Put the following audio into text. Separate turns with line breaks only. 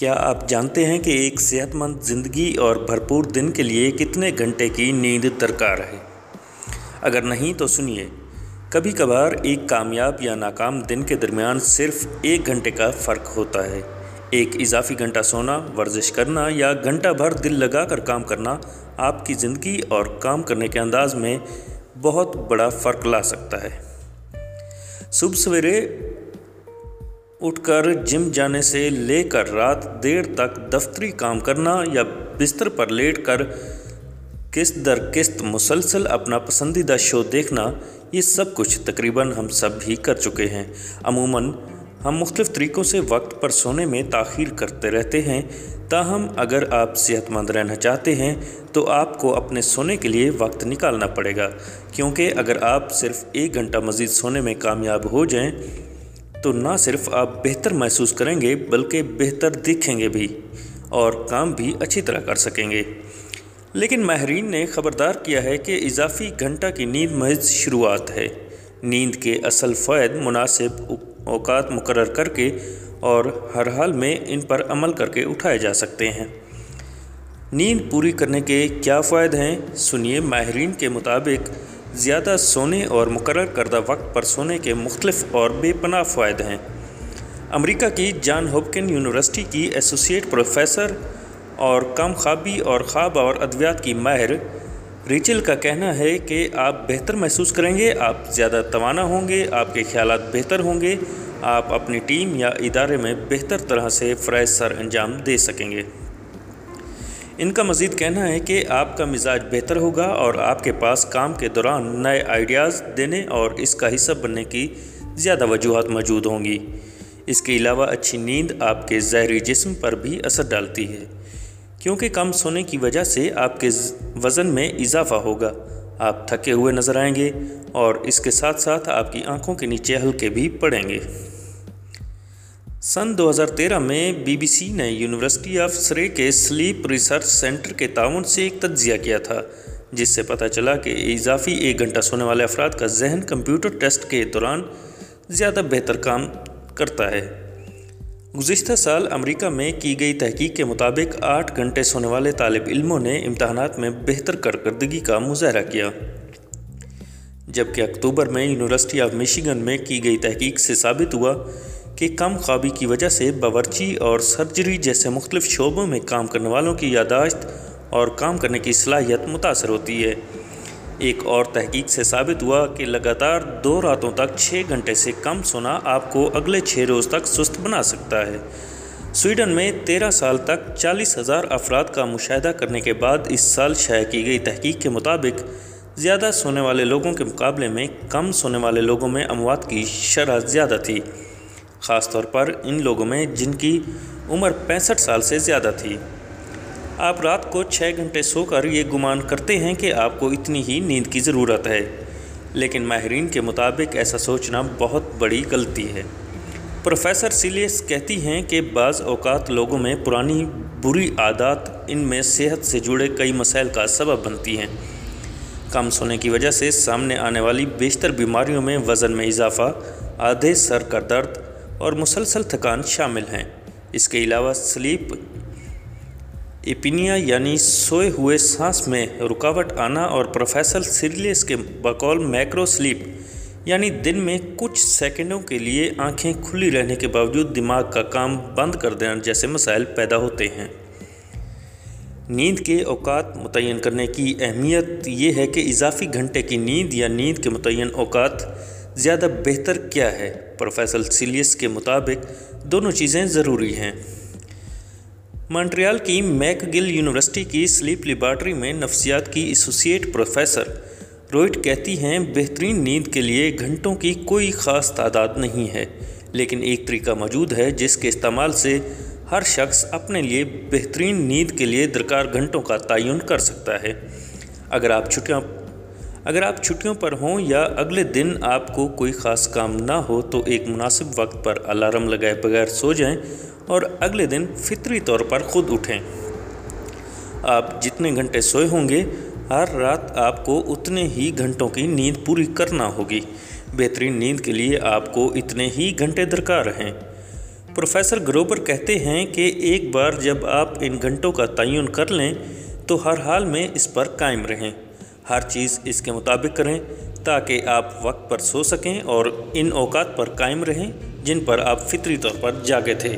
کیا آپ جانتے ہیں کہ ایک صحت مند زندگی اور بھرپور دن کے لیے کتنے گھنٹے کی نیند درکار ہے؟ اگر نہیں تو سنیے، کبھی کبھار ایک کامیاب یا ناکام دن کے درمیان صرف ایک گھنٹے کا فرق ہوتا ہے۔ ایک اضافی گھنٹہ سونا، ورزش کرنا یا گھنٹہ بھر دل لگا کر کام کرنا آپ کی زندگی اور کام کرنے کے انداز میں بہت بڑا فرق لا سکتا ہے۔ صبح سویرے اٹھ کر جم جانے سے لے کر رات دیر تک دفتری کام کرنا یا بستر پر لیٹ کر قسط در قسط مسلسل اپنا پسندیدہ شو دیکھنا، یہ سب کچھ تقریباً ہم سب بھی کر چکے ہیں۔ عموماً ہم مختلف طریقوں سے وقت پر سونے میں تاخیر کرتے رہتے ہیں۔ تاہم، اگر آپ صحت مند رہنا چاہتے ہیں، تو آپ کو اپنے سونے کے لیے وقت نکالنا پڑے گا۔ کیونکہ اگر آپ صرف ایک گھنٹہ مزید سونے میں کامیاب ہو جائیں تو نہ صرف آپ بہتر محسوس کریں گے، بلکہ بہتر دکھیں گے بھی اور کام بھی اچھی طرح کر سکیں گے۔ لیکن ماہرین نے خبردار کیا ہے کہ اضافی گھنٹہ کی نیند محض شروعات ہے۔ نیند کے اصل فائد مناسب اوقات مقرر کر کے اور ہر حال میں ان پر عمل کر کے اٹھائے جا سکتے ہیں۔ نیند پوری کرنے کے کیا فائد ہیں؟ سنیے ماہرین کے مطابق زیادہ سونے اور مقرر کردہ وقت پر سونے کے مختلف اور بے پناہ فائد ہیں۔ امریکہ کی جان ہوپکن یونیورسٹی کی ایسوسیٹ پروفیسر اور کم خوابی اور خواب اور ادویات کی ماہر ریچل کا کہنا ہے کہ آپ بہتر محسوس کریں گے، آپ زیادہ توانا ہوں گے، آپ کے خیالات بہتر ہوں گے، آپ اپنی ٹیم یا ادارے میں بہتر طرح سے فرائض سر انجام دے سکیں گے۔ ان کا مزید کہنا ہے کہ آپ کا مزاج بہتر ہوگا اور آپ کے پاس کام کے دوران نئے آئیڈیاز دینے اور اس کا حصہ بننے کی زیادہ وجوہات موجود ہوں گی۔ اس کے علاوہ اچھی نیند آپ کے ظاہری جسم پر بھی اثر ڈالتی ہے، کیونکہ کم سونے کی وجہ سے آپ کے وزن میں اضافہ ہوگا۔ آپ تھکے ہوئے نظر آئیں گے اور اس کے ساتھ ساتھ آپ کی آنکھوں کے نیچے ہلکے بھی پڑیں گے۔ سن دو ہزار تیرہ میں بی بی سی نے یونیورسٹی آف سرے کے سلیپ ریسرچ سینٹر کے تعاون سے ایک تجزیہ کیا تھا، جس سے پتہ چلا کہ اضافی ایک گھنٹہ سونے والے افراد کا ذہن کمپیوٹر ٹیسٹ کے دوران زیادہ بہتر کام کرتا ہے۔ گزشتہ سال امریکہ میں کی گئی تحقیق کے مطابق آٹھ گھنٹے سونے والے طالب علموں نے امتحانات میں بہتر کارکردگی کا مظاہرہ کیا۔ جبکہ اکتوبر میں یونیورسٹی آف میشیگن میں کی گئی تحقیق سے ثابت ہوا کہ کم خوابی کی وجہ سے باورچی اور سرجری جیسے مختلف شعبوں میں کام کرنے والوں کی یاداشت اور کام کرنے کی صلاحیت متاثر ہوتی ہے۔ ایک اور تحقیق سے ثابت ہوا کہ لگاتار دو راتوں تک چھ گھنٹے سے کم سونا آپ کو اگلے چھ روز تک سست بنا سکتا ہے۔ سویڈن میں تیرہ سال تک چالیس ہزار افراد کا مشاہدہ کرنے کے بعد اس سال شائع کی گئی تحقیق کے مطابق زیادہ سونے والے لوگوں کے مقابلے میں کم سونے والے لوگوں میں اموات کی شرح زیادہ تھی۔ خاص طور پر ان لوگوں میں جن کی عمر پینسٹھ سال سے زیادہ تھی۔ آپ رات کو چھ گھنٹے سو کر یہ گمان کرتے ہیں کہ آپ کو اتنی ہی نیند کی ضرورت ہے۔ لیکن ماہرین کے مطابق ایسا سوچنا بہت بڑی غلطی ہے۔ پروفیسر سیلیس کہتی ہیں کہ بعض اوقات لوگوں میں پرانی بری عادات ان میں صحت سے جڑے کئی مسائل کا سبب بنتی ہیں۔ کم سونے کی وجہ سے سامنے آنے والی بیشتر بیماریوں میں وزن میں اضافہ، آدھے سر کا درد اور مسلسل تھکان شامل ہیں۔ اس کے علاوہ سلیپ اپنیا یعنی سوئے ہوئے سانس میں رکاوٹ آنا اور پروفیسر سیریلس کے بقول میکرو سلیپ یعنی دن میں کچھ سیکنڈوں کے لیے آنکھیں کھلی رہنے کے باوجود دماغ کا کام بند کر دینا جیسے مسائل پیدا ہوتے ہیں۔ نیند کے اوقات متعین کرنے کی اہمیت یہ ہے کہ اضافی گھنٹے کی نیند یا نیند کے متعین اوقات زیادہ بہتر کیا ہے؟ پروفیسر سیلیس کے مطابق دونوں چیزیں ضروری ہیں۔ مانٹریال کی میک گل یونیورسٹی کی سلیپ لیبارٹری میں نفسیات کی ایسوسیٹ پروفیسر روئٹ کہتی ہیں، بہترین نیند کے لیے گھنٹوں کی کوئی خاص تعداد نہیں ہے، لیکن ایک طریقہ موجود ہے جس کے استعمال سے ہر شخص اپنے لیے بہترین نیند کے لیے درکار گھنٹوں کا تعین کر سکتا ہے۔ اگر آپ چھٹیاں اگر آپ چھٹیوں پر ہوں یا اگلے دن آپ کو کوئی خاص کام نہ ہو تو ایک مناسب وقت پر الارم لگائے بغیر سو جائیں اور اگلے دن فطری طور پر خود اٹھیں۔ آپ جتنے گھنٹے سوئے ہوں گے، ہر رات آپ کو اتنے ہی گھنٹوں کی نیند پوری کرنا ہوگی۔ بہترین نیند کے لیے آپ کو اتنے ہی گھنٹے درکار ہیں۔ پروفیسر گروبر کہتے ہیں کہ ایک بار جب آپ ان گھنٹوں کا تعین کر لیں، تو ہر حال میں اس پر قائم رہیں۔ ہر چیز اس کے مطابق کریں تاکہ آپ وقت پر سو سکیں اور ان اوقات پر قائم رہیں جن پر آپ فطری طور پر جاگے تھے۔